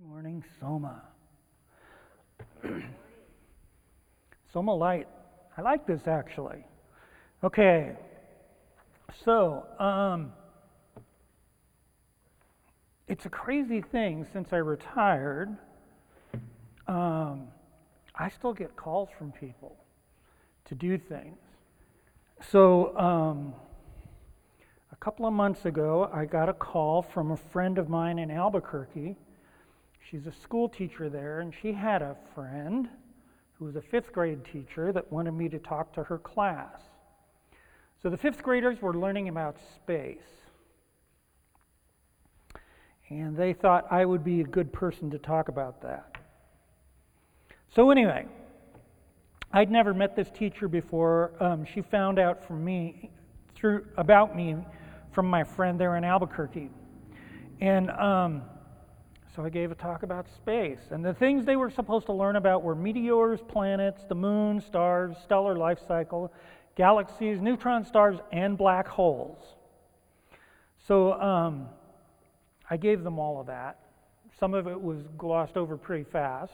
Good morning, Soma. Soma Light. I like this actually. Okay, so um, it's a crazy thing since I retired. Um, I still get calls from people to do things. So, um, a couple of months ago, I got a call from a friend of mine in Albuquerque. She's a school teacher there, and she had a friend who was a fifth grade teacher that wanted me to talk to her class. So the fifth graders were learning about space. And they thought I would be a good person to talk about that. So, anyway, I'd never met this teacher before. Um, she found out from me through about me from my friend there in Albuquerque, and um, so I gave a talk about space. And the things they were supposed to learn about were meteors, planets, the moon, stars, stellar life cycle, galaxies, neutron stars, and black holes. So um, I gave them all of that. Some of it was glossed over pretty fast.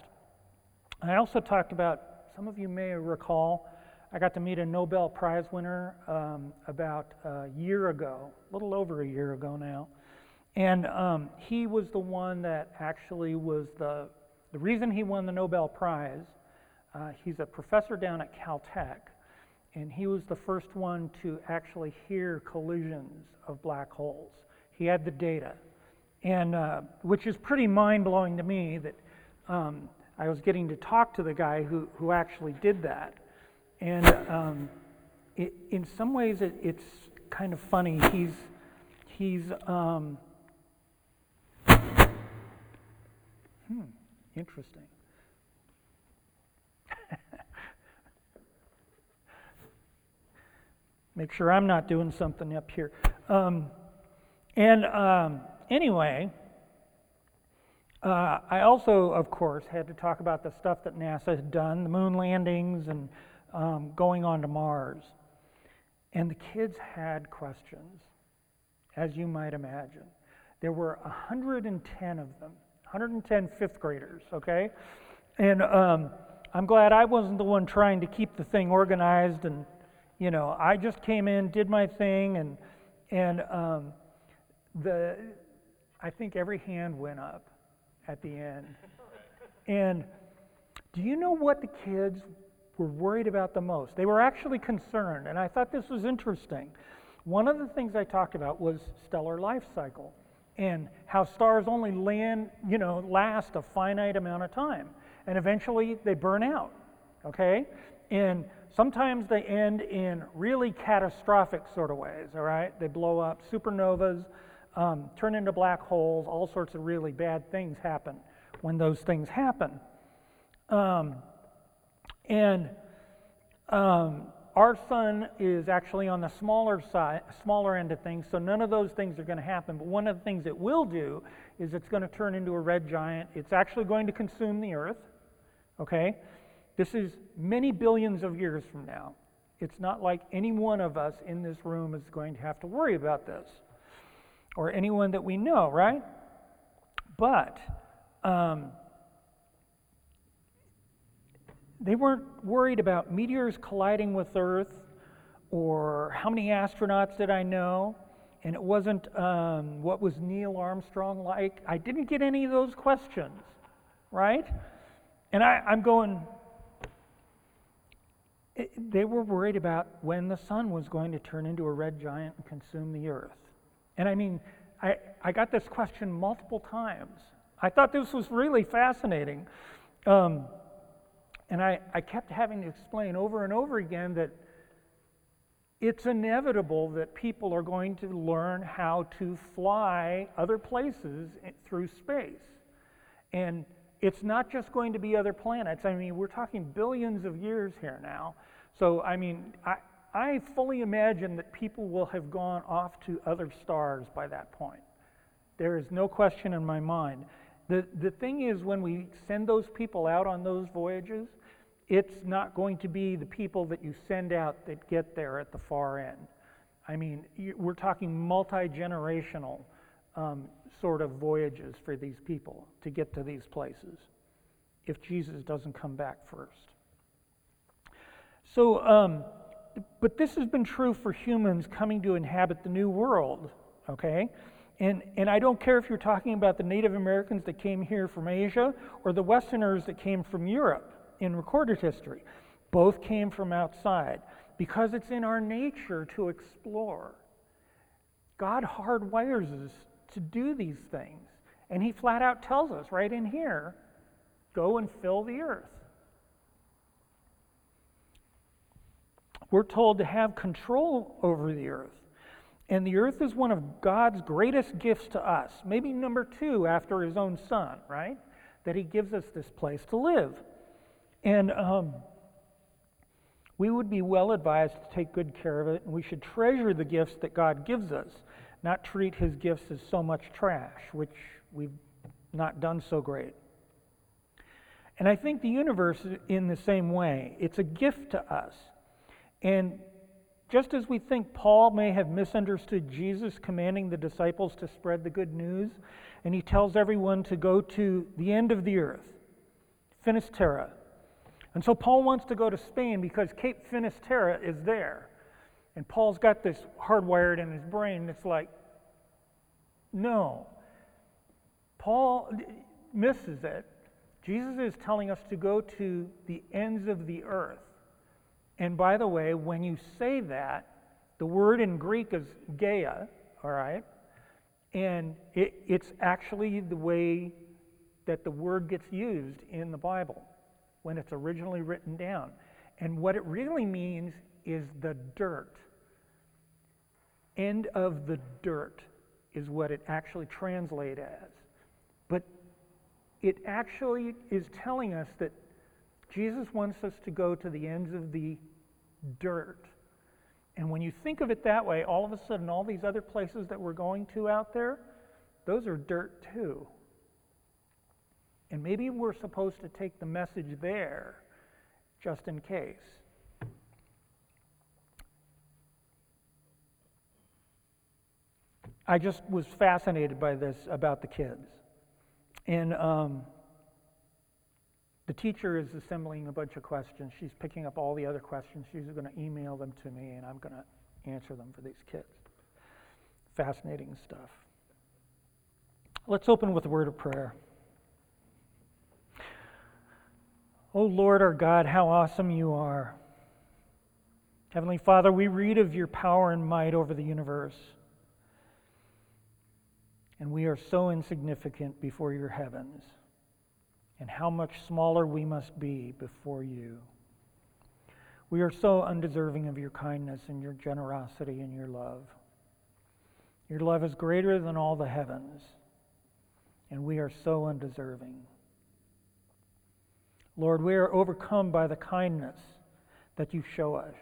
I also talked about, some of you may recall, I got to meet a Nobel Prize winner um, about a year ago, a little over a year ago now. And um, he was the one that actually was the, the reason he won the Nobel Prize. Uh, he's a professor down at Caltech, and he was the first one to actually hear collisions of black holes. He had the data, and uh, which is pretty mind blowing to me that um, I was getting to talk to the guy who, who actually did that. And um, it, in some ways, it, it's kind of funny. He's, he's, um, hmm, interesting. Make sure I'm not doing something up here. Um, and um, anyway, uh, I also, of course, had to talk about the stuff that NASA had done, the moon landings and um, going on to Mars. And the kids had questions, as you might imagine. There were 110 of them, 110 fifth graders, okay? And um, I'm glad I wasn't the one trying to keep the thing organized. And, you know, I just came in, did my thing, and, and um, the, I think every hand went up at the end. And do you know what the kids were worried about the most? They were actually concerned, and I thought this was interesting. One of the things I talked about was stellar life cycle and how stars only land, you know, last a finite amount of time and eventually they burn out. Okay? And sometimes they end in really catastrophic sort of ways, all right? They blow up supernovas, um, turn into black holes, all sorts of really bad things happen when those things happen. Um, and um, our sun is actually on the smaller side, smaller end of things, so none of those things are going to happen. But one of the things it will do is it's going to turn into a red giant. It's actually going to consume the Earth. Okay, this is many billions of years from now. It's not like any one of us in this room is going to have to worry about this or anyone that we know, right? But um, they weren't worried about meteors colliding with Earth or how many astronauts did I know. And it wasn't um, what was Neil Armstrong like. I didn't get any of those questions, right? And I, I'm going, it, they were worried about when the sun was going to turn into a red giant and consume the earth. And I mean, I, I got this question multiple times. I thought this was really fascinating. Um, and I, I kept having to explain over and over again that it's inevitable that people are going to learn how to fly other places eh, through space. And it's not just going to be other planets. I mean, we're talking billions of years here now. So, I mean, I, I fully imagine that people will have gone off to other stars by that point. There is no question in my mind. The, the thing is, when we send those people out on those voyages, it's not going to be the people that you send out that get there at the far end. I mean, we're talking multi generational um, sort of voyages for these people to get to these places if Jesus doesn't come back first. So, um, but this has been true for humans coming to inhabit the new world, okay? And, and I don't care if you're talking about the Native Americans that came here from Asia or the Westerners that came from Europe in recorded history. Both came from outside because it's in our nature to explore. God hardwires us to do these things. And He flat out tells us right in here go and fill the earth. We're told to have control over the earth. And the earth is one of God's greatest gifts to us, maybe number two after his own son, right? That he gives us this place to live. And um, we would be well advised to take good care of it, and we should treasure the gifts that God gives us, not treat his gifts as so much trash, which we've not done so great. And I think the universe in the same way. It's a gift to us. And just as we think Paul may have misunderstood Jesus commanding the disciples to spread the good news, and he tells everyone to go to the end of the earth, Finisterre. And so Paul wants to go to Spain because Cape Finisterre is there. And Paul's got this hardwired in his brain that's like, no. Paul misses it. Jesus is telling us to go to the ends of the earth. And by the way, when you say that, the word in Greek is gaia, all right? And it, it's actually the way that the word gets used in the Bible when it's originally written down. And what it really means is the dirt. End of the dirt is what it actually translates as. But it actually is telling us that Jesus wants us to go to the ends of the dirt. And when you think of it that way, all of a sudden, all these other places that we're going to out there, those are dirt too. And maybe we're supposed to take the message there just in case. I just was fascinated by this about the kids. And um, the teacher is assembling a bunch of questions. She's picking up all the other questions. She's going to email them to me, and I'm going to answer them for these kids. Fascinating stuff. Let's open with a word of prayer. Oh Lord our God, how awesome you are. Heavenly Father, we read of your power and might over the universe. And we are so insignificant before your heavens and how much smaller we must be before you. We are so undeserving of your kindness and your generosity and your love. Your love is greater than all the heavens, and we are so undeserving. Lord, we are overcome by the kindness that you show us.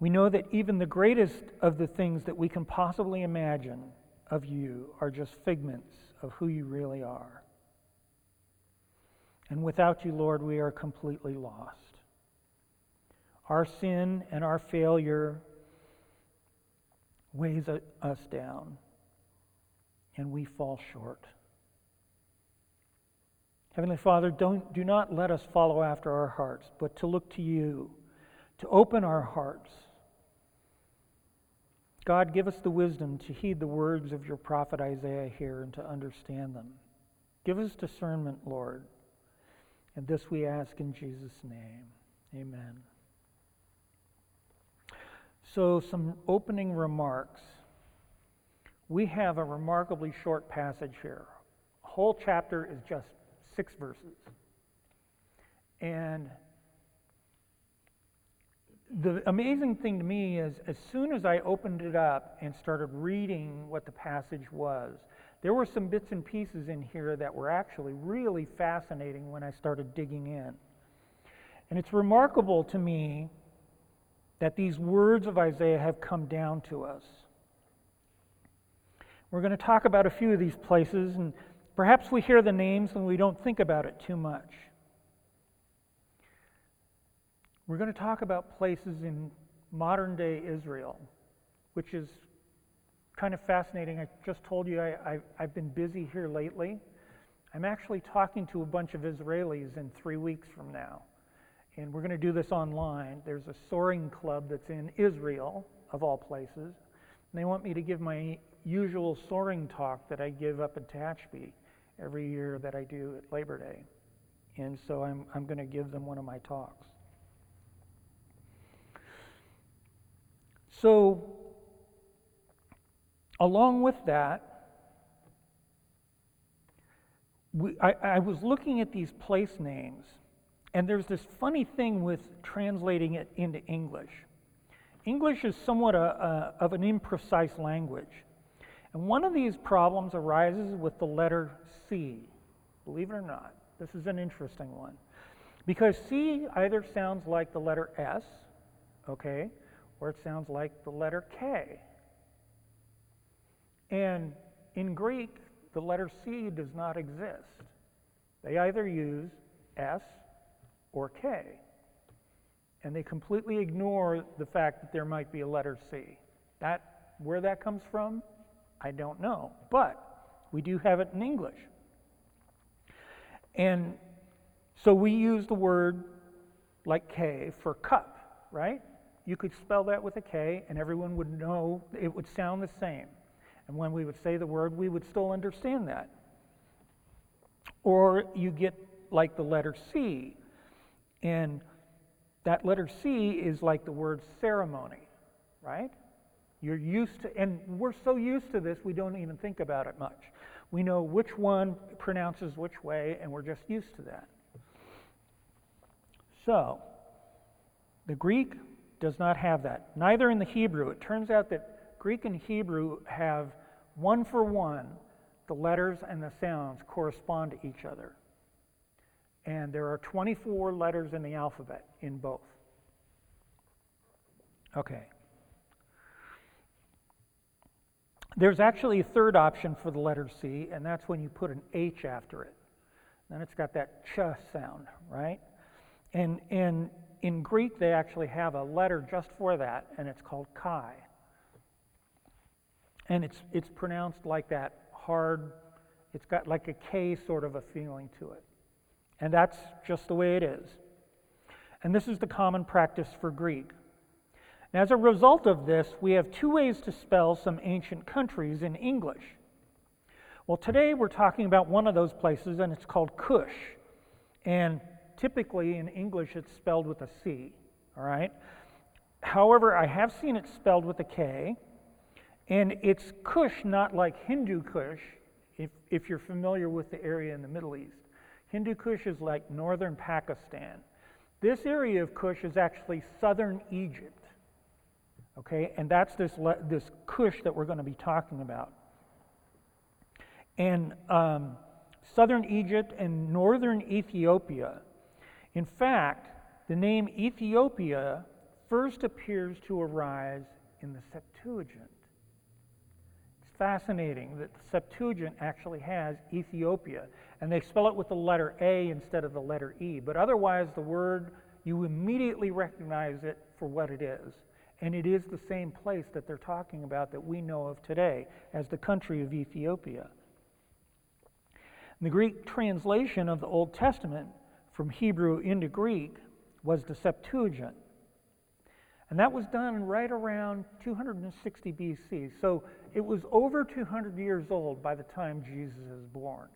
We know that even the greatest of the things that we can possibly imagine of you are just figments of who you really are. And without you, Lord, we are completely lost. Our sin and our failure weighs us down, and we fall short. Heavenly Father, don't, do not let us follow after our hearts, but to look to you, to open our hearts. God, give us the wisdom to heed the words of your prophet Isaiah here and to understand them. Give us discernment, Lord. And this we ask in Jesus' name. Amen. So, some opening remarks. We have a remarkably short passage here. Whole chapter is just six verses. And the amazing thing to me is, as soon as I opened it up and started reading what the passage was, there were some bits and pieces in here that were actually really fascinating when I started digging in. And it's remarkable to me that these words of Isaiah have come down to us. We're going to talk about a few of these places, and perhaps we hear the names and we don't think about it too much. We're going to talk about places in modern day Israel, which is kind of fascinating. I just told you I, I've been busy here lately. I'm actually talking to a bunch of Israelis in three weeks from now. And we're going to do this online. There's a soaring club that's in Israel, of all places. And they want me to give my usual soaring talk that I give up at Tehachapi every year that I do at Labor Day. And so I'm, I'm going to give them one of my talks. So, along with that, we, I, I was looking at these place names, and there's this funny thing with translating it into English. English is somewhat a, a, of an imprecise language. And one of these problems arises with the letter C. Believe it or not, this is an interesting one. Because C either sounds like the letter S, okay, or it sounds like the letter K. And in Greek, the letter C does not exist. They either use S or K. And they completely ignore the fact that there might be a letter C. That, where that comes from, I don't know. But we do have it in English. And so we use the word like K for cup, right? You could spell that with a K and everyone would know it would sound the same. And when we would say the word, we would still understand that. Or you get like the letter C, and that letter C is like the word ceremony, right? You're used to, and we're so used to this, we don't even think about it much. We know which one pronounces which way, and we're just used to that. So, the Greek does not have that. Neither in the Hebrew. It turns out that Greek and Hebrew have one for one, the letters and the sounds correspond to each other. And there are 24 letters in the alphabet in both. Okay. There's actually a third option for the letter C, and that's when you put an H after it. Then it's got that ch sound, right? And, and in Greek, they actually have a letter just for that, and it's called chi. And it's, it's pronounced like that hard, it's got like a K sort of a feeling to it. And that's just the way it is. And this is the common practice for Greek. As a result of this, we have two ways to spell some ancient countries in English. Well, today we're talking about one of those places, and it's called Cush. And typically in English, it's spelled with a C, all right? However, I have seen it spelled with a K, and it's Kush, not like Hindu Kush, if, if you're familiar with the area in the Middle East. Hindu Kush is like northern Pakistan. This area of Kush is actually southern Egypt. Okay, and that's this, this Kush that we're going to be talking about. And um, southern Egypt and northern Ethiopia. In fact, the name Ethiopia first appears to arise in the Septuagint It's fascinating that the Septuagint actually has Ethiopia, and they spell it with the letter A instead of the letter E. But otherwise, the word, you immediately recognize it for what it is. And it is the same place that they're talking about that we know of today as the country of Ethiopia. The Greek translation of the Old Testament from Hebrew into Greek was the Septuagint. And that was done right around 260 BC. So it was over 200 years old by the time Jesus is born.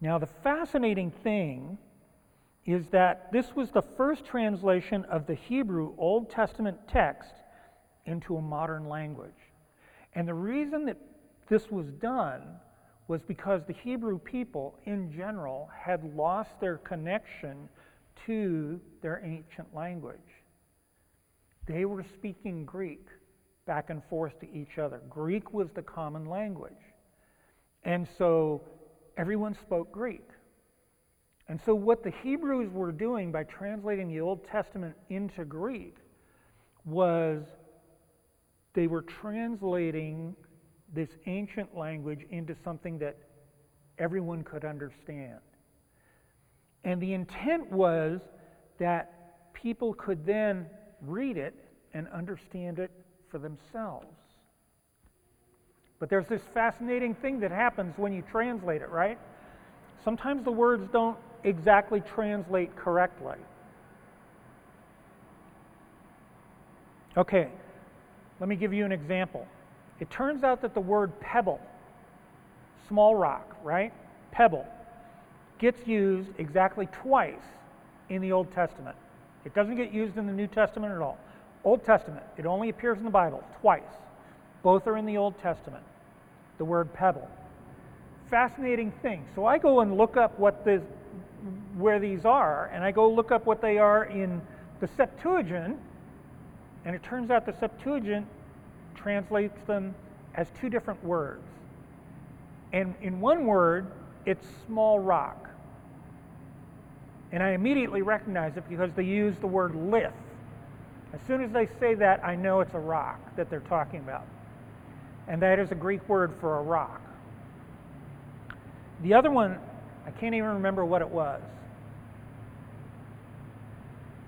Now, the fascinating thing is that this was the first translation of the Hebrew Old Testament text into a modern language. And the reason that this was done was because the Hebrew people in general had lost their connection to their ancient language. They were speaking Greek back and forth to each other. Greek was the common language. And so everyone spoke Greek. And so, what the Hebrews were doing by translating the Old Testament into Greek was they were translating this ancient language into something that everyone could understand. And the intent was that people could then read it and understand it for themselves. But there's this fascinating thing that happens when you translate it, right? Sometimes the words don't exactly translate correctly. Okay, let me give you an example. It turns out that the word pebble, small rock, right? Pebble, gets used exactly twice in the Old Testament. It doesn't get used in the New Testament at all. Old Testament, it only appears in the Bible twice. Both are in the Old Testament. The word pebble. Fascinating thing. So I go and look up what the, where these are, and I go look up what they are in the Septuagint, and it turns out the Septuagint translates them as two different words. And in one word, it's small rock. And I immediately recognize it because they use the word lith. As soon as they say that, I know it's a rock that they're talking about. And that is a Greek word for a rock. The other one, I can't even remember what it was.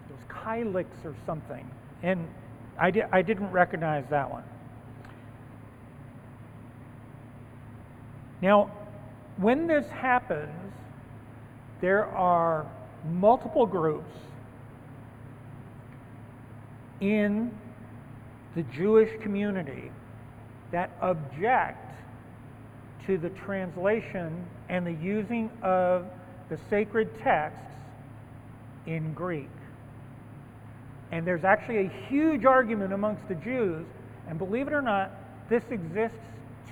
It was kylix or something. And I, di- I didn't recognize that one. Now, when this happens, there are multiple groups in the Jewish community that object to the translation and the using of the sacred texts in Greek. And there's actually a huge argument amongst the Jews, and believe it or not, this exists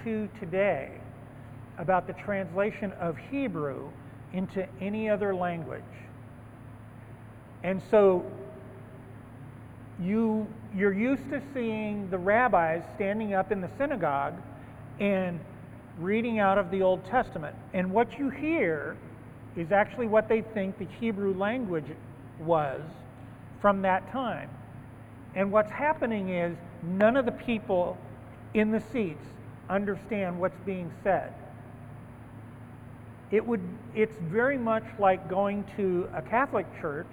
to today about the translation of Hebrew into any other language. And so you, you're used to seeing the rabbis standing up in the synagogue and reading out of the Old Testament. And what you hear is actually what they think the Hebrew language was from that time. And what's happening is none of the people in the seats understand what's being said it would it's very much like going to a Catholic church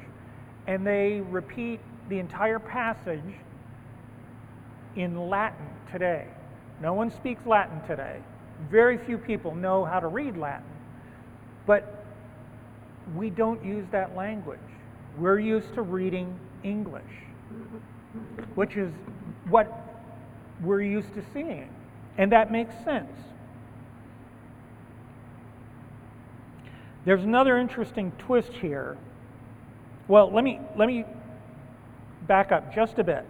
and they repeat the entire passage in Latin today. No one speaks Latin today. Very few people know how to read Latin. But we don't use that language. We're used to reading English, which is what we're used to seeing. And that makes sense. There's another interesting twist here. Well, let me, let me back up just a bit.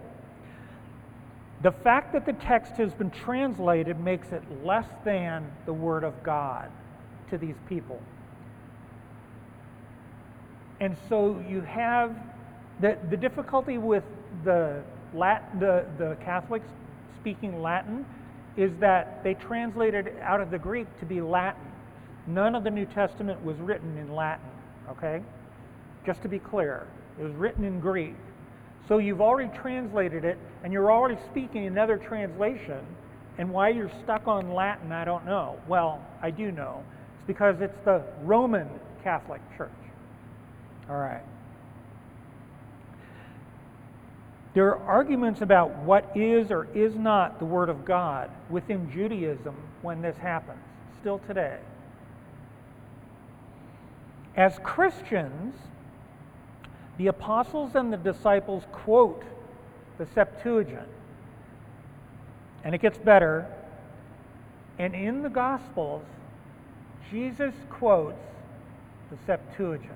The fact that the text has been translated makes it less than the Word of God to these people. And so you have the, the difficulty with the, Latin, the, the Catholics speaking Latin is that they translated out of the Greek to be Latin. None of the New Testament was written in Latin, okay? Just to be clear, it was written in Greek. So you've already translated it, and you're already speaking another translation. And why you're stuck on Latin, I don't know. Well, I do know. It's because it's the Roman Catholic Church. All right. There are arguments about what is or is not the Word of God within Judaism when this happens, still today. As Christians, the apostles and the disciples quote the Septuagint. And it gets better. And in the Gospels, Jesus quotes the Septuagint.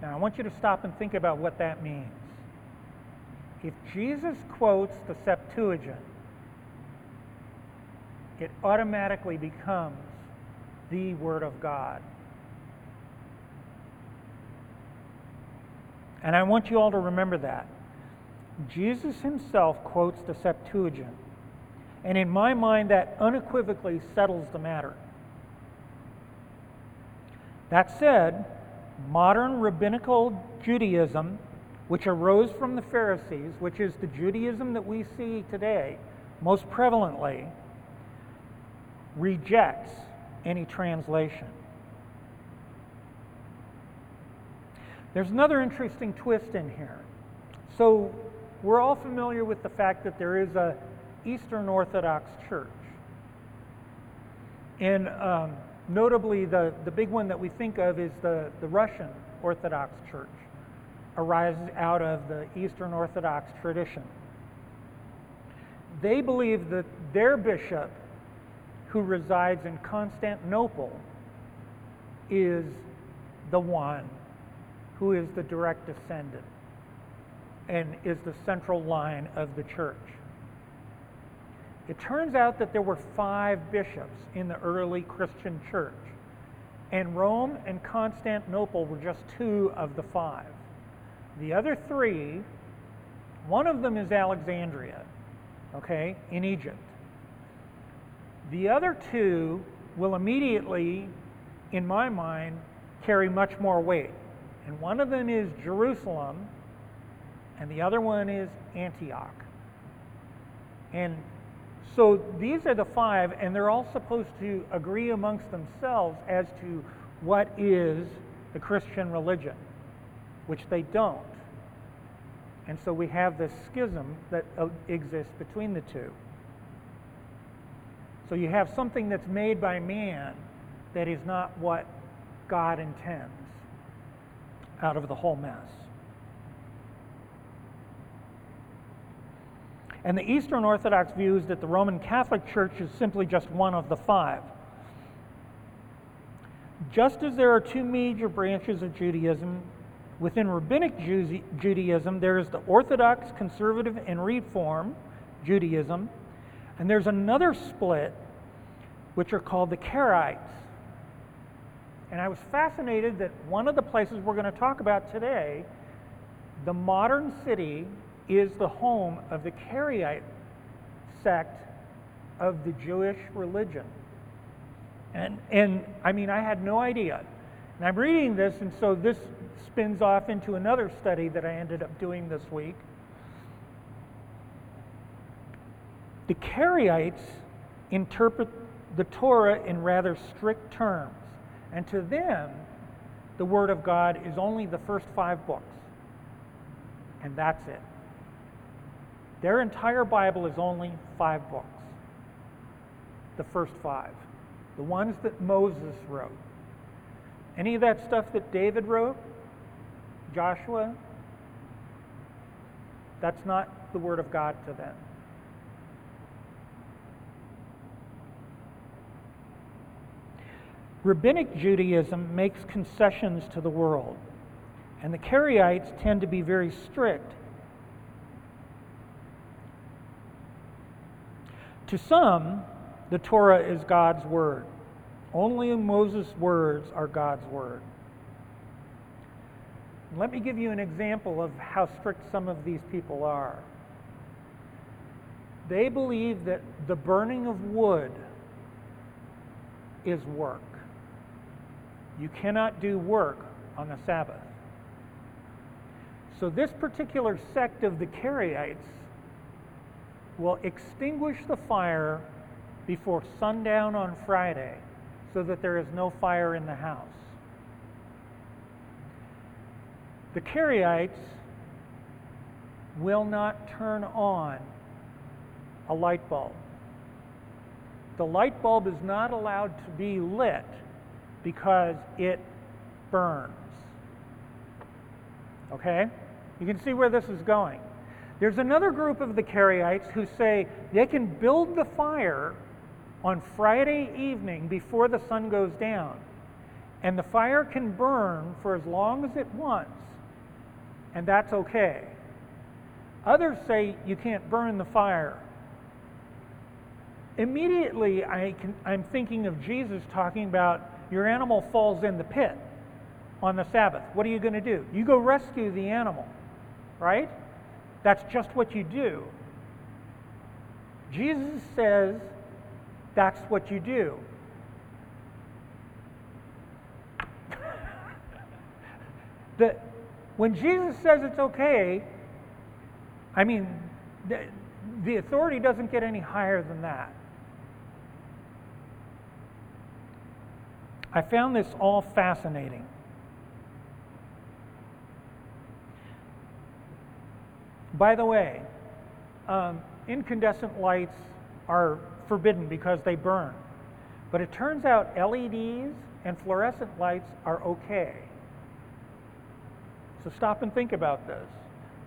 Now, I want you to stop and think about what that means. If Jesus quotes the Septuagint, it automatically becomes the Word of God. And I want you all to remember that. Jesus himself quotes the Septuagint. And in my mind, that unequivocally settles the matter. That said, modern rabbinical Judaism, which arose from the Pharisees, which is the Judaism that we see today most prevalently, rejects any translation. There's another interesting twist in here. So, we're all familiar with the fact that there is a Eastern Orthodox Church. And um, notably, the, the big one that we think of is the, the Russian Orthodox Church, arises out of the Eastern Orthodox tradition. They believe that their bishop, who resides in Constantinople, is the one who is the direct descendant and is the central line of the church. It turns out that there were five bishops in the early Christian church, and Rome and Constantinople were just two of the five. The other three, one of them is Alexandria, okay, in Egypt. The other two will immediately, in my mind, carry much more weight. And one of them is Jerusalem, and the other one is Antioch. And so these are the five, and they're all supposed to agree amongst themselves as to what is the Christian religion, which they don't. And so we have this schism that uh, exists between the two. So you have something that's made by man that is not what God intends out of the whole mess. And the Eastern Orthodox view is that the Roman Catholic Church is simply just one of the five. Just as there are two major branches of Judaism, within Rabbinic Judaism, there is the Orthodox, Conservative, and Reform Judaism, and there's another split which are called the Karaites. And I was fascinated that one of the places we're going to talk about today, the modern city is the home of the Karaite sect of the Jewish religion. And, and I mean, I had no idea. And I'm reading this, and so this spins off into another study that I ended up doing this week. The Karaites interpret the Torah in rather strict terms, and to them, the Word of God is only the first five books, and that's it. Their entire Bible is only five books. The first five. The ones that Moses wrote. Any of that stuff that David wrote, Joshua, that's not the Word of God to them. Rabbinic Judaism makes concessions to the world, and the Karaites tend to be very strict To some, the Torah is God's word. Only Moses' words are God's word. Let me give you an example of how strict some of these people are. They believe that the burning of wood is work. You cannot do work on the Sabbath. So, this particular sect of the Karaites will extinguish the fire before sundown on Friday so that there is no fire in the house. The Karaites will not turn on a light bulb. The light bulb is not allowed to be lit because it burns. Okay? You can see where this is going. There's another group of the Karaites who say they can build the fire on Friday evening before the sun goes down, and the fire can burn for as long as it wants, and that's okay. Others say you can't burn the fire. Immediately, I am thinking of Jesus talking about your animal falls in the pit on the Sabbath. What are you going to do? You go rescue the animal, right? That's just what you do. Jesus says that's what you do. that when Jesus says it's okay, I mean, the, the authority doesn't get any higher than that. I found this all fascinating. By the way, um, incandescent lights are forbidden because they burn. But it turns out LEDs and fluorescent lights are okay. So stop and think about this.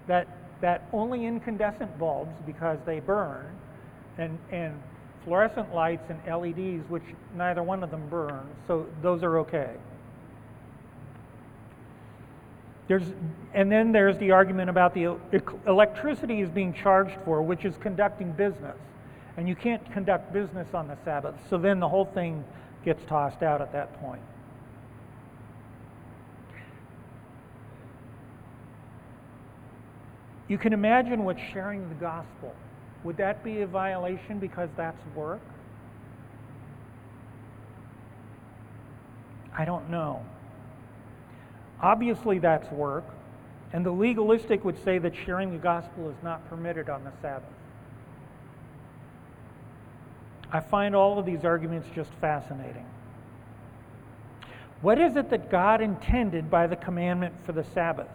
That, that only incandescent bulbs, because they burn, and, and fluorescent lights and LEDs, which neither one of them burn, so those are okay. There's, and then there's the argument about the electricity is being charged for, which is conducting business. And you can't conduct business on the Sabbath. So then the whole thing gets tossed out at that point. You can imagine what sharing the gospel. Would that be a violation because that's work? I don't know. Obviously, that's work. And the legalistic would say that sharing the gospel is not permitted on the Sabbath. I find all of these arguments just fascinating. What is it that God intended by the commandment for the Sabbath?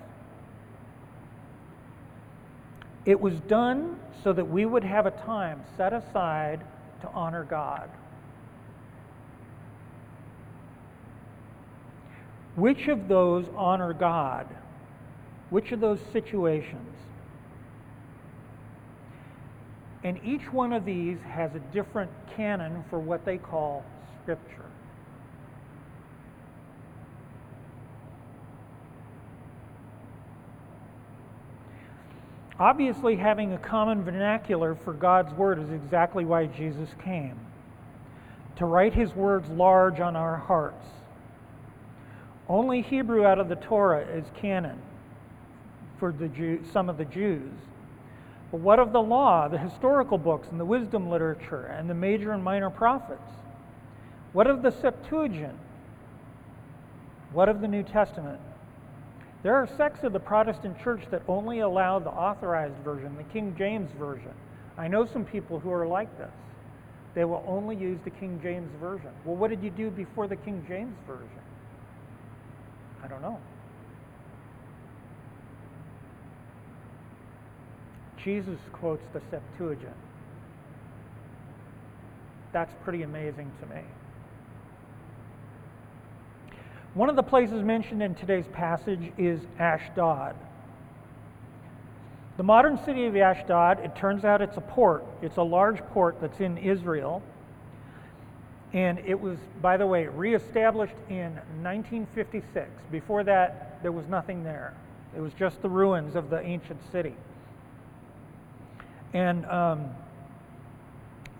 It was done so that we would have a time set aside to honor God. Which of those honor God? Which of those situations? And each one of these has a different canon for what they call Scripture. Obviously, having a common vernacular for God's Word is exactly why Jesus came to write His words large on our hearts. Only Hebrew out of the Torah is canon for the Jew, some of the Jews. But what of the law, the historical books, and the wisdom literature, and the major and minor prophets? What of the Septuagint? What of the New Testament? There are sects of the Protestant church that only allow the authorized version, the King James version. I know some people who are like this. They will only use the King James version. Well, what did you do before the King James version? I don't know. Jesus quotes the Septuagint. That's pretty amazing to me. One of the places mentioned in today's passage is Ashdod. The modern city of Ashdod, it turns out it's a port. It's a large port that's in Israel. And it was, by the way, reestablished in 1956. Before that, there was nothing there, it was just the ruins of the ancient city. And um,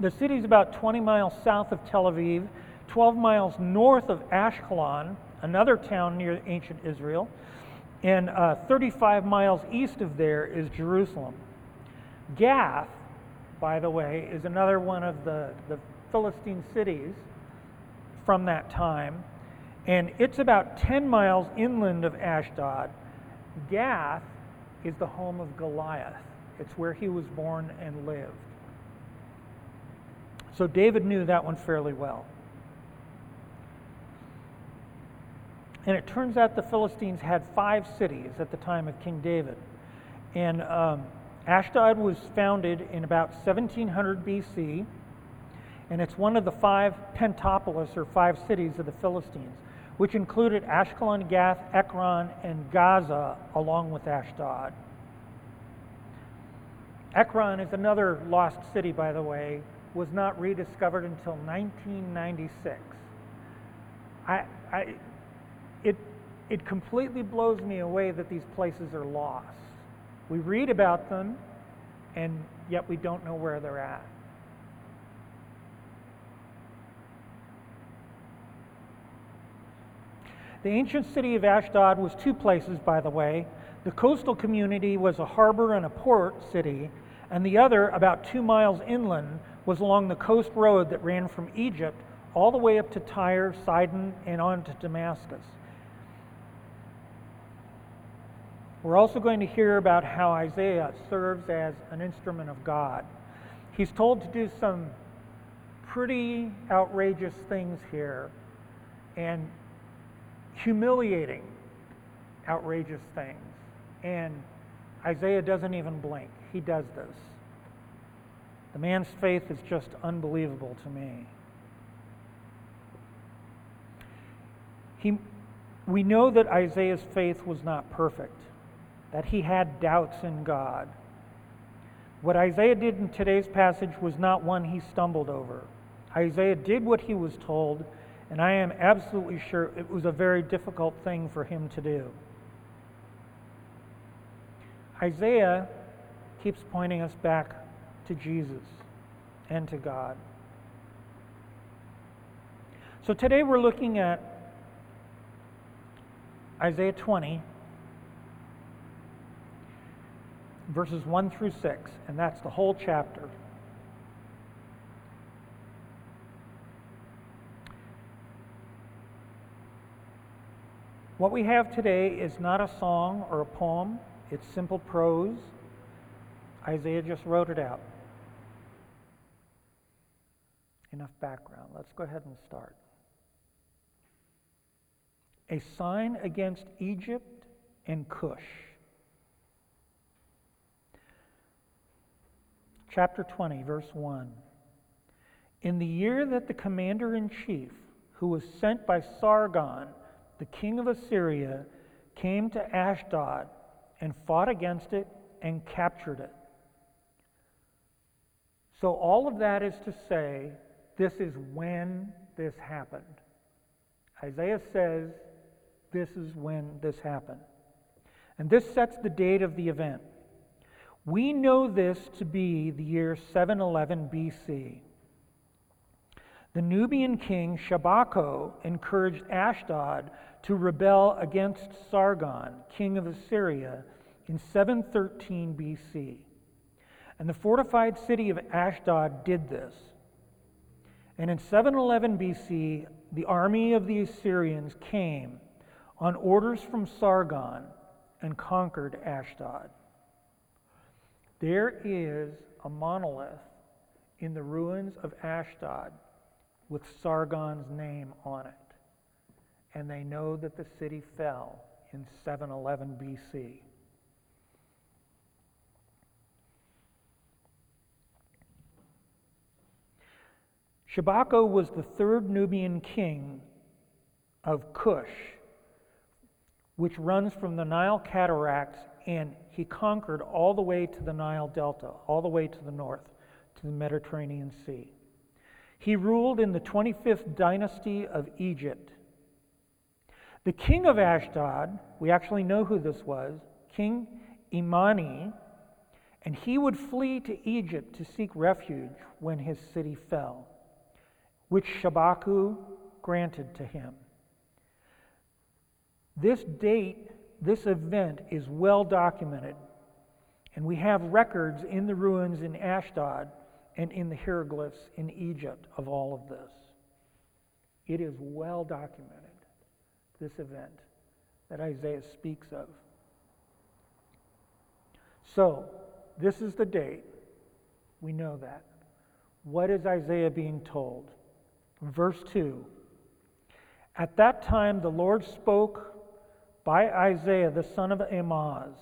the city is about 20 miles south of Tel Aviv, 12 miles north of Ashkelon, another town near ancient Israel, and uh, 35 miles east of there is Jerusalem. Gath, by the way, is another one of the, the Philistine cities from that time, and it's about 10 miles inland of Ashdod. Gath is the home of Goliath, it's where he was born and lived. So David knew that one fairly well. And it turns out the Philistines had five cities at the time of King David. And um, Ashdod was founded in about 1700 BC, and it's one of the five Pentapolis or five cities of the Philistines, which included Ashkelon, Gath, Ekron, and Gaza, along with Ashdod. Ekron is another lost city, by the way, was not rediscovered until 1996. I, I, it, it completely blows me away that these places are lost. We read about them, and yet we don't know where they're at. The ancient city of Ashdod was two places, by the way. The coastal community was a harbor and a port city, and the other, about two miles inland, was along the coast road that ran from Egypt all the way up to Tyre, Sidon, and on to Damascus. We're also going to hear about how Isaiah serves as an instrument of God. He's told to do some pretty outrageous things here and humiliating, outrageous things. And Isaiah doesn't even blink. He does this. The man's faith is just unbelievable to me. He, we know that Isaiah's faith was not perfect, that he had doubts in God. What Isaiah did in today's passage was not one he stumbled over. Isaiah did what he was told, and I am absolutely sure it was a very difficult thing for him to do. Isaiah keeps pointing us back to Jesus and to God. So today we're looking at Isaiah 20, verses 1 through 6, and that's the whole chapter. What we have today is not a song or a poem, it's simple prose. Isaiah just wrote it out. Enough background. Let's go ahead and start. A sign against Egypt and Cush. Chapter 20, verse 1. In the year that the commander in chief, who was sent by Sargon, the king of Assyria, came to Ashdod and fought against it and captured it. So, all of that is to say, this is when this happened. Isaiah says this is when this happened. And this sets the date of the event. We know this to be the year 711 BC. The Nubian king Shabako encouraged Ashdod to rebel against Sargon, king of Assyria, in 713 BC. And the fortified city of Ashdod did this. And in 711 BC, the army of the Assyrians came on orders from Sargon and conquered Ashdod. There is a monolith in the ruins of Ashdod with Sargon's name on it. And they know that the city fell in 711 BC. Shabako was the third Nubian king of Cush, which runs from the Nile cataracts, and he conquered all the way to the Nile Delta, all the way to the north, to the Mediterranean Sea. He ruled in the 25th dynasty of Egypt. The king of Ashdod, we actually know who this was, King Imani, and he would flee to Egypt to seek refuge when his city fell, which Shabaku granted to him. This date, this event is well documented, and we have records in the ruins in Ashdod and in the hieroglyphs in Egypt of all of this. It is well documented, this event that Isaiah speaks of. So, this is the date. We know that. What is Isaiah being told? Verse 2 At that time, the Lord spoke by Isaiah the son of Amoz,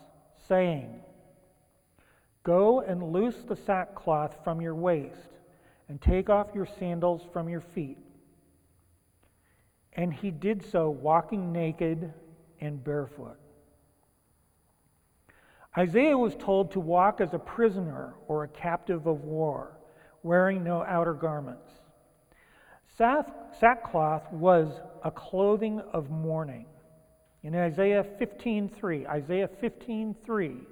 saying, Go and loose the sackcloth from your waist, and take off your sandals from your feet. And he did so, walking naked and barefoot. Isaiah was told to walk as a prisoner or a captive of war, wearing no outer garments. Sackcloth was a clothing of mourning. In Isaiah 15:3, Isaiah 15:3,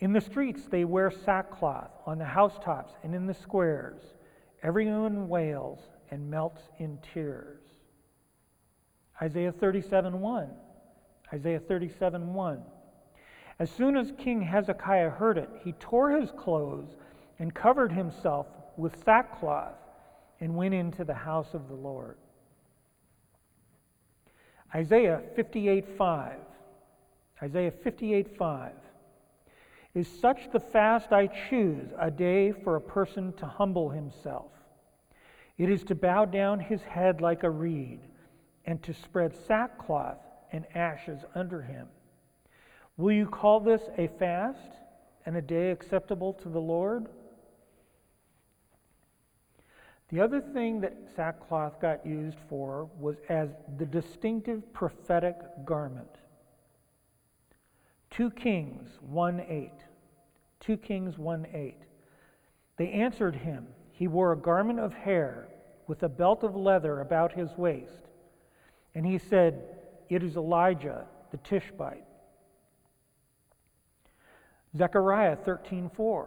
in the streets they wear sackcloth, on the housetops and in the squares. Everyone wails and melts in tears. Isaiah 37:1. Isaiah 37:1. As soon as King Hezekiah heard it, he tore his clothes and covered himself with sackcloth and went into the house of the Lord. Isaiah 58:5. Isaiah 58:5. Is such the fast I choose, a day for a person to humble himself. It is to bow down his head like a reed, and to spread sackcloth and ashes under him. Will you call this a fast and a day acceptable to the Lord? The other thing that sackcloth got used for was as the distinctive prophetic garment. 2 Kings 1 8. 2 Kings 1 8. They answered him. He wore a garment of hair with a belt of leather about his waist. And he said, It is Elijah the Tishbite. Zechariah 13:4.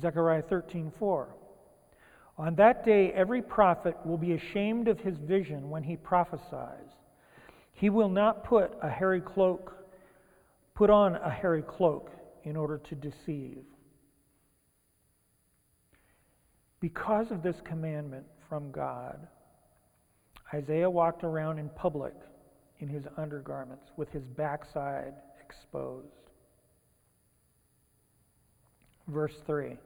Zechariah 13:4. On that day every prophet will be ashamed of his vision when he prophesies. He will not put a hairy cloak put on a hairy cloak in order to deceive. Because of this commandment from God, Isaiah walked around in public in his undergarments with his backside exposed. Verse 3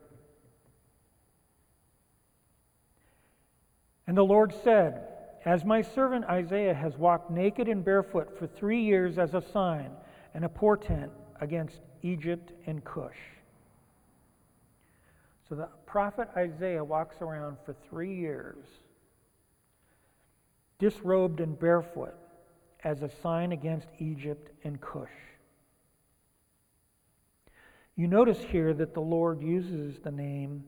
And the Lord said, As my servant Isaiah has walked naked and barefoot for three years as a sign and a portent against Egypt and Cush. So the prophet Isaiah walks around for three years, disrobed and barefoot, as a sign against Egypt and Cush. You notice here that the Lord uses the name,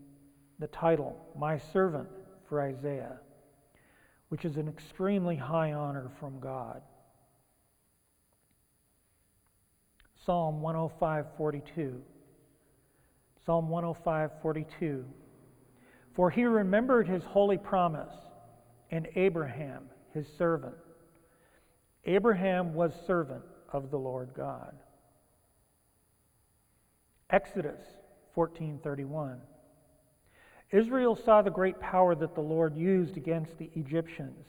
the title, my servant, for Isaiah, which is an extremely high honor from God. Psalm 105:42. Psalm 105:42. For he remembered his holy promise and Abraham, his servant. Abraham was servant of the Lord God. Exodus 14:31. Israel saw the great power that the Lord used against the Egyptians.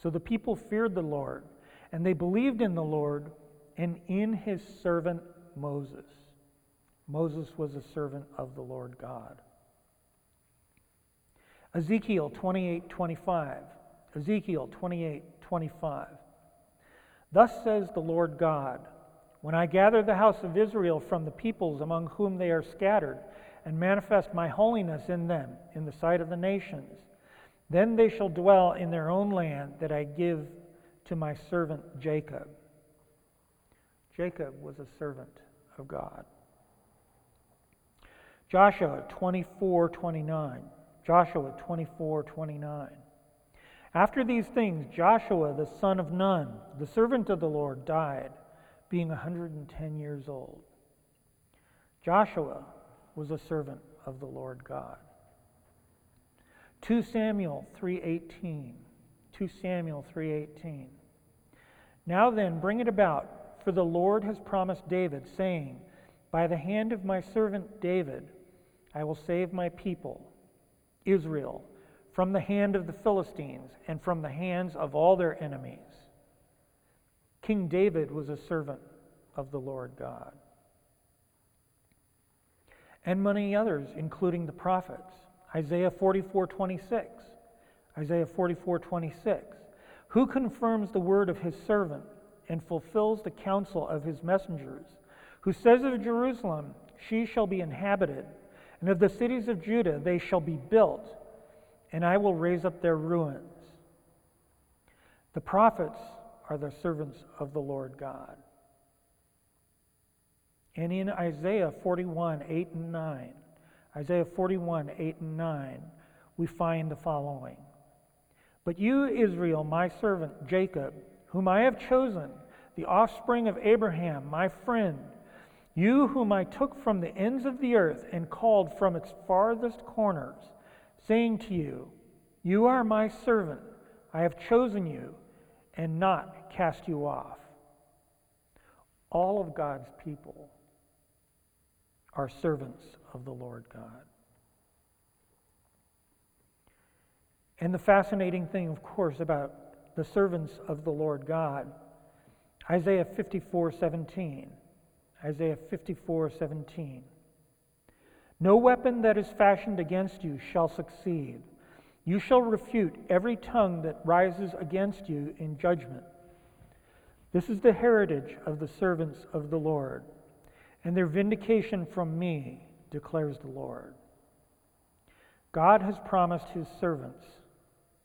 So the people feared the Lord, and they believed in the Lord and in his servant Moses. Moses was a servant of the Lord God. Ezekiel 28:25. Ezekiel 28:25. Thus says the Lord God, when I gather the house of Israel from the peoples among whom they are scattered, and manifest my holiness in them in the sight of the nations, then they shall dwell in their own land that I give to my servant Jacob. Jacob was a servant of God. Joshua 24:29. Joshua 24:29. After these things Joshua the son of Nun, the servant of the Lord, died, being 110 years old. Joshua was a servant of the Lord God. 2 Samuel 3:18. 2 Samuel 3:18. Now then, bring it about for the Lord has promised David, saying, By the hand of my servant David, I will save my people, Israel, from the hand of the Philistines and from the hands of all their enemies. King David was a servant of the Lord God. And many others, including the prophets. Isaiah 44:26. Isaiah 44:26. Who confirms the word of his servant and fulfills the counsel of his messengers, who says of Jerusalem, She shall be inhabited, and of the cities of Judah, they shall be built, and I will raise up their ruins. The prophets are the servants of the Lord God. And in Isaiah 41, 8 and 9, Isaiah 41, 8 and 9, we find the following But you, Israel, my servant Jacob, whom I have chosen, the offspring of Abraham, my friend, you whom I took from the ends of the earth and called from its farthest corners, saying to you, You are my servant, I have chosen you and not cast you off. All of God's people are servants of the Lord God. And the fascinating thing, of course, about the servants of the Lord God. Isaiah 54 17. Isaiah 54 17. No weapon that is fashioned against you shall succeed. You shall refute every tongue that rises against you in judgment. This is the heritage of the servants of the Lord, and their vindication from me, declares the Lord. God has promised his servants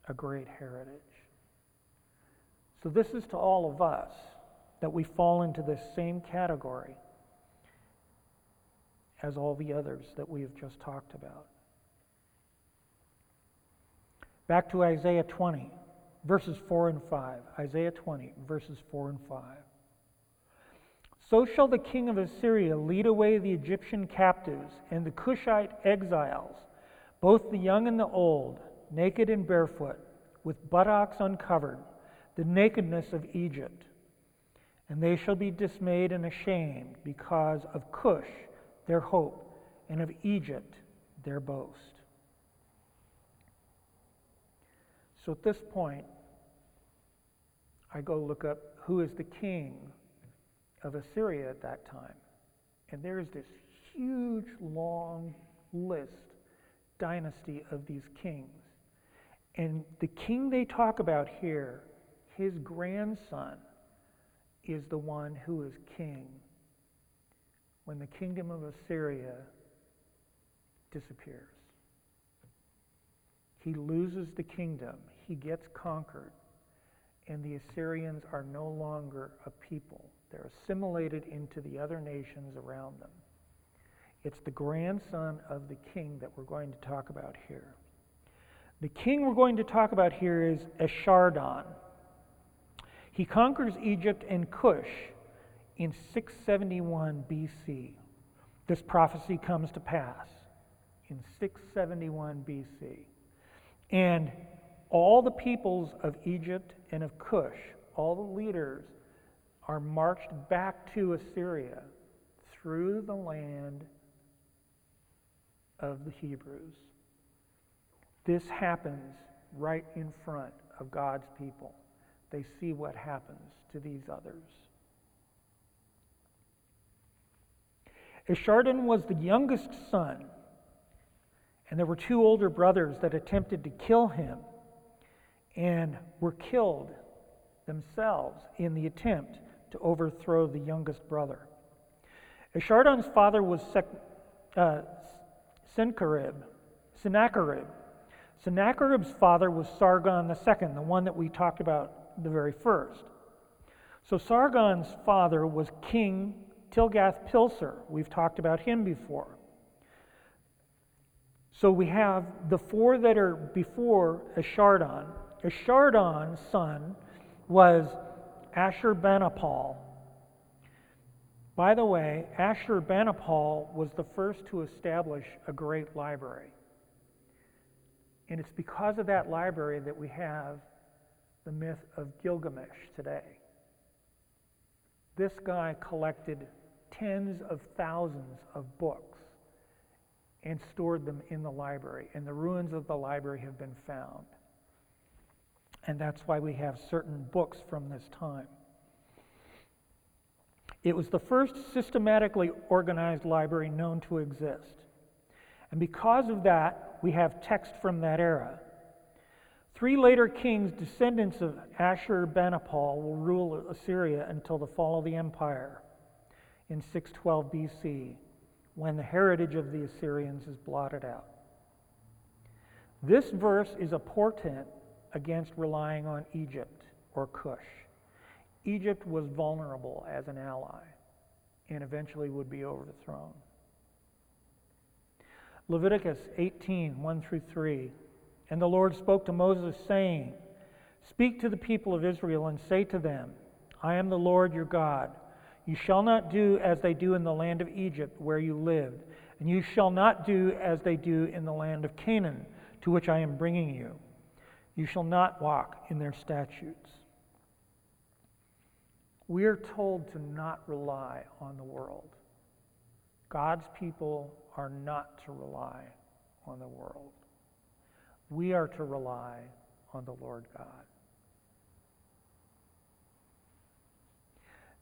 a great heritage. So, this is to all of us that we fall into this same category as all the others that we have just talked about. Back to Isaiah 20, verses 4 and 5. Isaiah 20, verses 4 and 5. So shall the king of Assyria lead away the Egyptian captives and the Cushite exiles, both the young and the old, naked and barefoot, with buttocks uncovered, the nakedness of Egypt. And they shall be dismayed and ashamed because of Cush, their hope, and of Egypt, their boast. So at this point, I go look up who is the king of Assyria at that time. And there's this huge, long list, dynasty of these kings. And the king they talk about here, his grandson, is the one who is king when the kingdom of Assyria disappears. He loses the kingdom, he gets conquered, and the Assyrians are no longer a people. They're assimilated into the other nations around them. It's the grandson of the king that we're going to talk about here. The king we're going to talk about here is Esarhaddon. He conquers Egypt and Cush in 671 BC. This prophecy comes to pass in 671 BC. And all the peoples of Egypt and of Cush, all the leaders, are marched back to Assyria through the land of the Hebrews. This happens right in front of God's people. They see what happens to these others. Esarhaddon was the youngest son, and there were two older brothers that attempted to kill him and were killed themselves in the attempt to overthrow the youngest brother. Esarhaddon's father was Sec- uh, Sennacherib. Sennacherib. Sennacherib's father was Sargon II, the one that we talked about the very first. So Sargon's father was King Tiglath-Pileser. We've talked about him before. So we have the four that are before Esarhaddon. Esarhaddon's son was Ashurbanipal. By the way, Ashurbanipal was the first to establish a great library. And it's because of that library that we have the myth of Gilgamesh today. This guy collected tens of thousands of books and stored them in the library, and the ruins of the library have been found. And that's why we have certain books from this time. It was the first systematically organized library known to exist. And because of that, we have text from that era. Three later kings, descendants of Ashurbanipal, will rule Assyria until the fall of the empire in 612 BC, when the heritage of the Assyrians is blotted out. This verse is a portent against relying on Egypt or Cush. Egypt was vulnerable as an ally and eventually would be overthrown. Leviticus 18 1 through 3. And the Lord spoke to Moses, saying, Speak to the people of Israel and say to them, I am the Lord your God. You shall not do as they do in the land of Egypt, where you lived, and you shall not do as they do in the land of Canaan, to which I am bringing you. You shall not walk in their statutes. We are told to not rely on the world. God's people are not to rely on the world. We are to rely on the Lord God.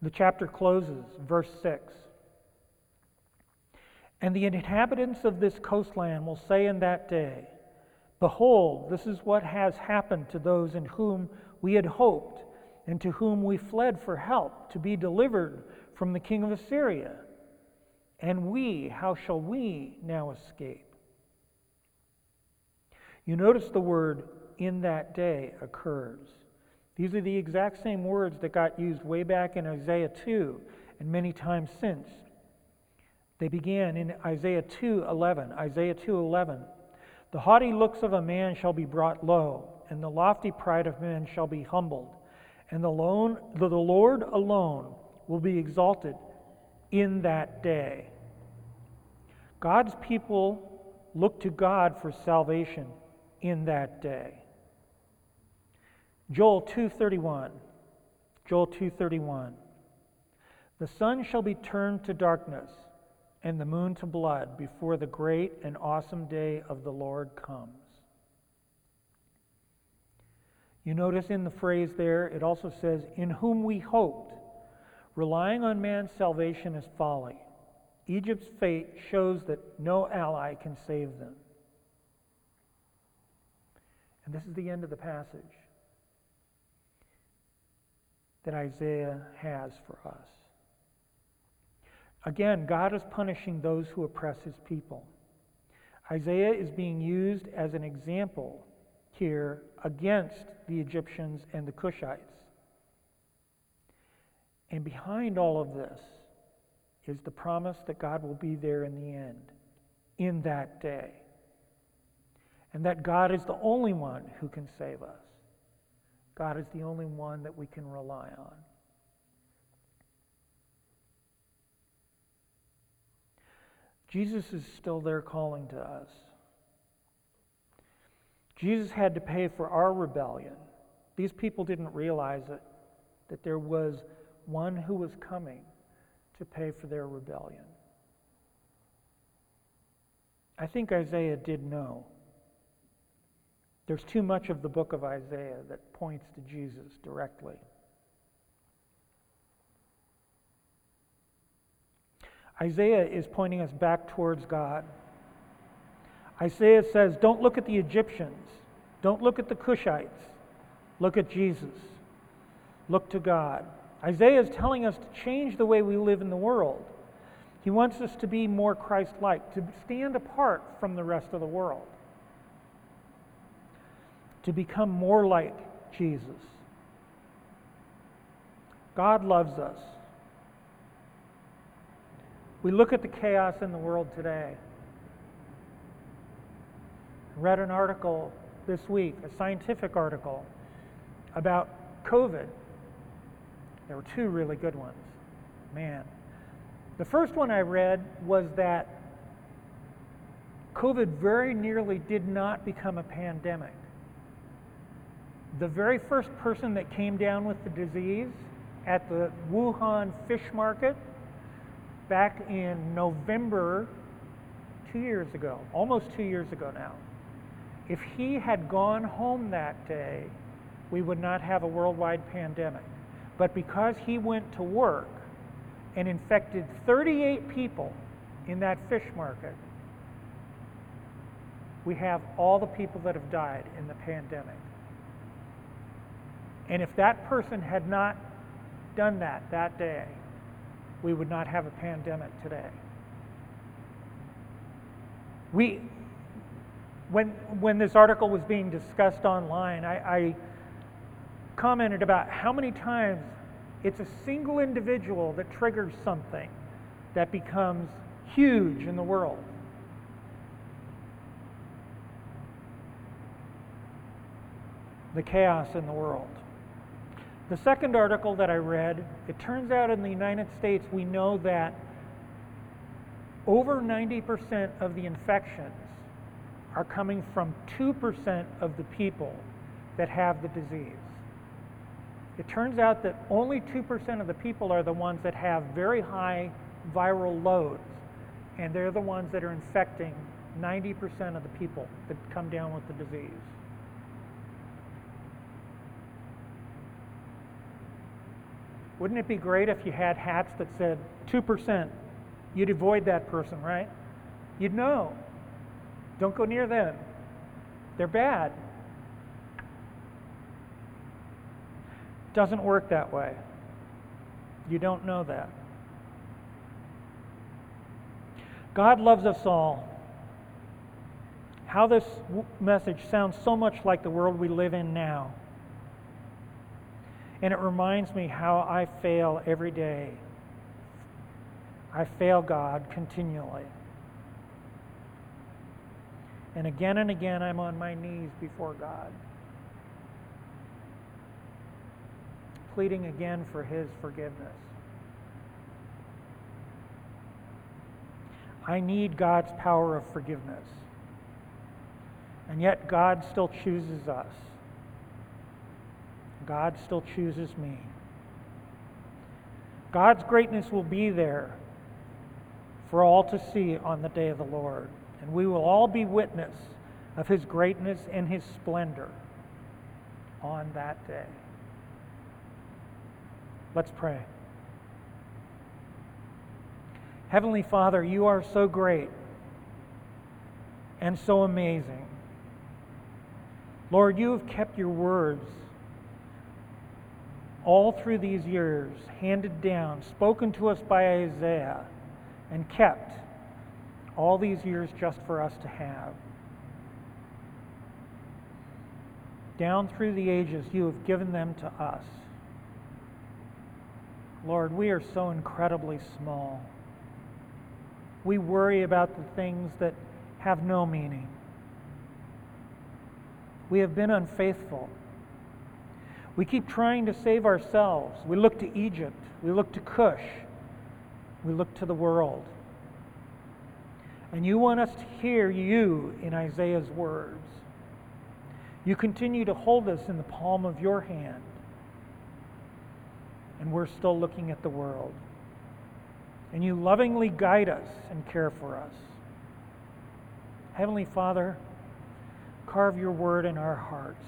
The chapter closes, verse 6. And the inhabitants of this coastland will say in that day, Behold, this is what has happened to those in whom we had hoped, and to whom we fled for help to be delivered from the king of Assyria. And we, how shall we now escape? You notice the word in that day occurs. These are the exact same words that got used way back in Isaiah 2 and many times since. They began in Isaiah 2:11. Isaiah 2:11. The haughty looks of a man shall be brought low, and the lofty pride of men shall be humbled, and the, lone, the Lord alone will be exalted in that day. God's people look to God for salvation in that day. Joel 2:31. Joel 2:31. The sun shall be turned to darkness and the moon to blood before the great and awesome day of the Lord comes. You notice in the phrase there, it also says, In whom we hoped. Relying on man's salvation is folly. Egypt's fate shows that no ally can save them. And this is the end of the passage that Isaiah has for us. Again, God is punishing those who oppress his people. Isaiah is being used as an example here against the Egyptians and the Cushites. And behind all of this is the promise that God will be there in the end, in that day. And that God is the only one who can save us. God is the only one that we can rely on. Jesus is still there calling to us. Jesus had to pay for our rebellion. These people didn't realize it, that there was one who was coming to pay for their rebellion. I think Isaiah did know. There's too much of the book of Isaiah that points to Jesus directly. Isaiah is pointing us back towards God. Isaiah says, Don't look at the Egyptians, don't look at the Cushites, look at Jesus, look to God. Isaiah is telling us to change the way we live in the world. He wants us to be more Christ like, to stand apart from the rest of the world, to become more like Jesus. God loves us. We look at the chaos in the world today. I read an article this week, a scientific article, about COVID. There were two really good ones. Man. The first one I read was that COVID very nearly did not become a pandemic. The very first person that came down with the disease at the Wuhan fish market back in November two years ago, almost two years ago now. If he had gone home that day, we would not have a worldwide pandemic. But because he went to work and infected 38 people in that fish market, we have all the people that have died in the pandemic. And if that person had not done that that day, we would not have a pandemic today. We, when, when this article was being discussed online, I, I commented about how many times it's a single individual that triggers something that becomes huge in the world. The chaos in the world. The second article that I read, it turns out in the United States we know that over 90% of the infections are coming from 2% of the people that have the disease. It turns out that only 2% of the people are the ones that have very high viral loads, and they're the ones that are infecting 90% of the people that come down with the disease. Wouldn't it be great if you had hats that said 2%? You'd avoid that person, right? You'd know. Don't go near them. They're bad. Doesn't work that way. You don't know that. God loves us all. how this message sounds so much like the world we live in now. And it reminds me how I fail every day. I fail God continually. And again and again, I'm on my knees before God, pleading again for His forgiveness. I need God's power of forgiveness. And yet, God still chooses us. God still chooses me. God's greatness will be there for all to see on the day of the Lord. And we will all be witness of his greatness and his splendor on that day. Let's pray. Heavenly Father, you are so great and so amazing. Lord, you have kept your words all through these years, handed down, spoken to us by Isaiah, and kept all these years just for us to have. Down through the ages, you have given them to us. Lord, we are so incredibly small. We worry about the things that have no meaning. We have been unfaithful. We keep trying to save ourselves. We look to Egypt. We look to Cush. We look to the world. And you want us to hear you in Isaiah's words. You continue to hold us in the palm of your hand. And we're still looking at the world and you lovingly guide us and care for us. Heavenly Father, carve your word in our hearts.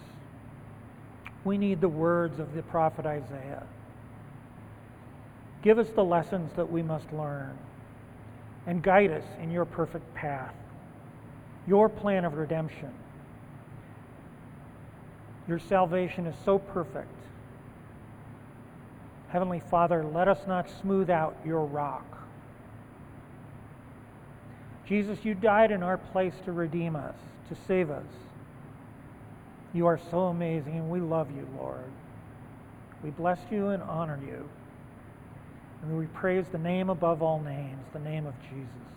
We need the words of the prophet Isaiah. Give us the lessons that we must learn and guide us in your perfect path, your plan of redemption. Your salvation is so perfect. Heavenly Father, let us not smooth out your rock. Jesus, you died in our place to redeem us, to save us. You are so amazing, and we love you, Lord. We bless you and honor you. And we praise the name above all names, the name of Jesus.